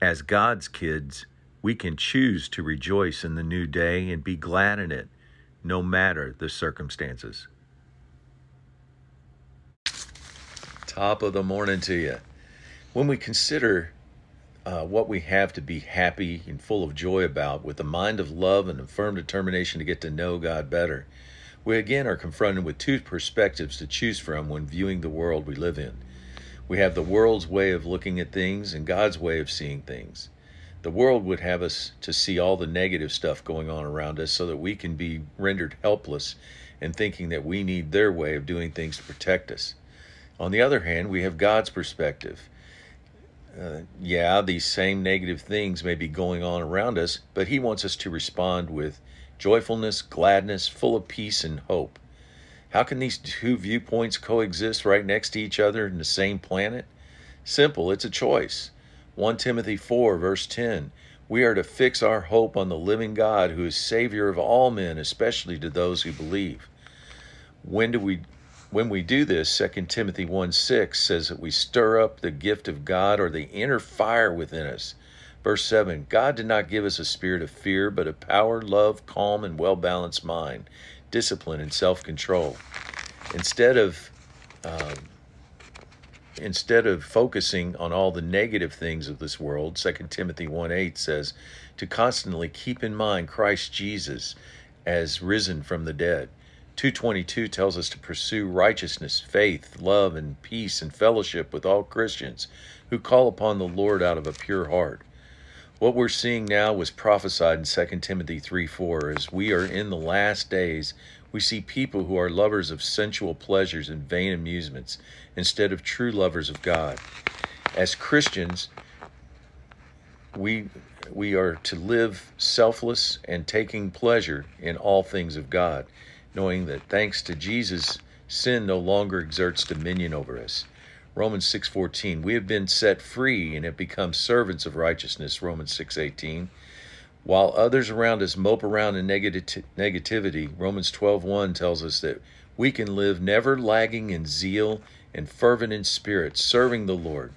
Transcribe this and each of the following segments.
As God's kids, we can choose to rejoice in the new day and be glad in it, no matter the circumstances. Top of the morning to you. When we consider uh, what we have to be happy and full of joy about, with a mind of love and a firm determination to get to know God better, we again are confronted with two perspectives to choose from when viewing the world we live in. We have the world's way of looking at things and God's way of seeing things. The world would have us to see all the negative stuff going on around us so that we can be rendered helpless and thinking that we need their way of doing things to protect us. On the other hand, we have God's perspective. Uh, yeah, these same negative things may be going on around us, but He wants us to respond with joyfulness, gladness, full of peace and hope. How can these two viewpoints coexist right next to each other in the same planet? Simple, it's a choice. 1 Timothy 4, verse 10. We are to fix our hope on the living God who is Savior of all men, especially to those who believe. When do we when we do this, 2 Timothy 1 6 says that we stir up the gift of God or the inner fire within us. Verse 7 God did not give us a spirit of fear, but of power, love, calm, and well balanced mind, discipline, and self control. Instead of um, instead of focusing on all the negative things of this world, 2 Timothy 1 8 says, to constantly keep in mind Christ Jesus as risen from the dead. 222 tells us to pursue righteousness, faith, love, and peace and fellowship with all Christians who call upon the Lord out of a pure heart. What we're seeing now was prophesied in 2 Timothy 3 4. As we are in the last days, we see people who are lovers of sensual pleasures and vain amusements instead of true lovers of God. As Christians, we we are to live selfless and taking pleasure in all things of God, knowing that thanks to Jesus, sin no longer exerts dominion over us. Romans 6:14 We have been set free and have become servants of righteousness Romans 6:18 while others around us mope around in negati- negativity Romans 12:1 tells us that we can live never lagging in zeal and fervent in spirit serving the Lord.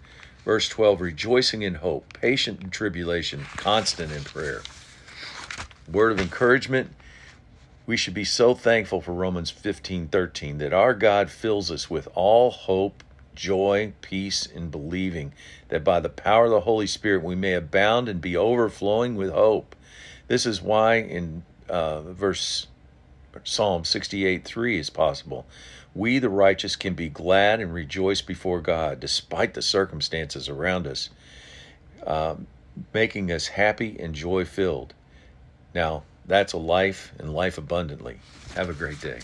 Verse 12 rejoicing in hope patient in tribulation constant in prayer. Word of encouragement we should be so thankful for Romans 15:13 that our God fills us with all hope joy, peace in believing, that by the power of the Holy Spirit we may abound and be overflowing with hope. This is why in uh, verse Psalm 68 3 is possible. We, the righteous, can be glad and rejoice before God despite the circumstances around us, uh, making us happy and joy filled. Now, that's a life and life abundantly. Have a great day.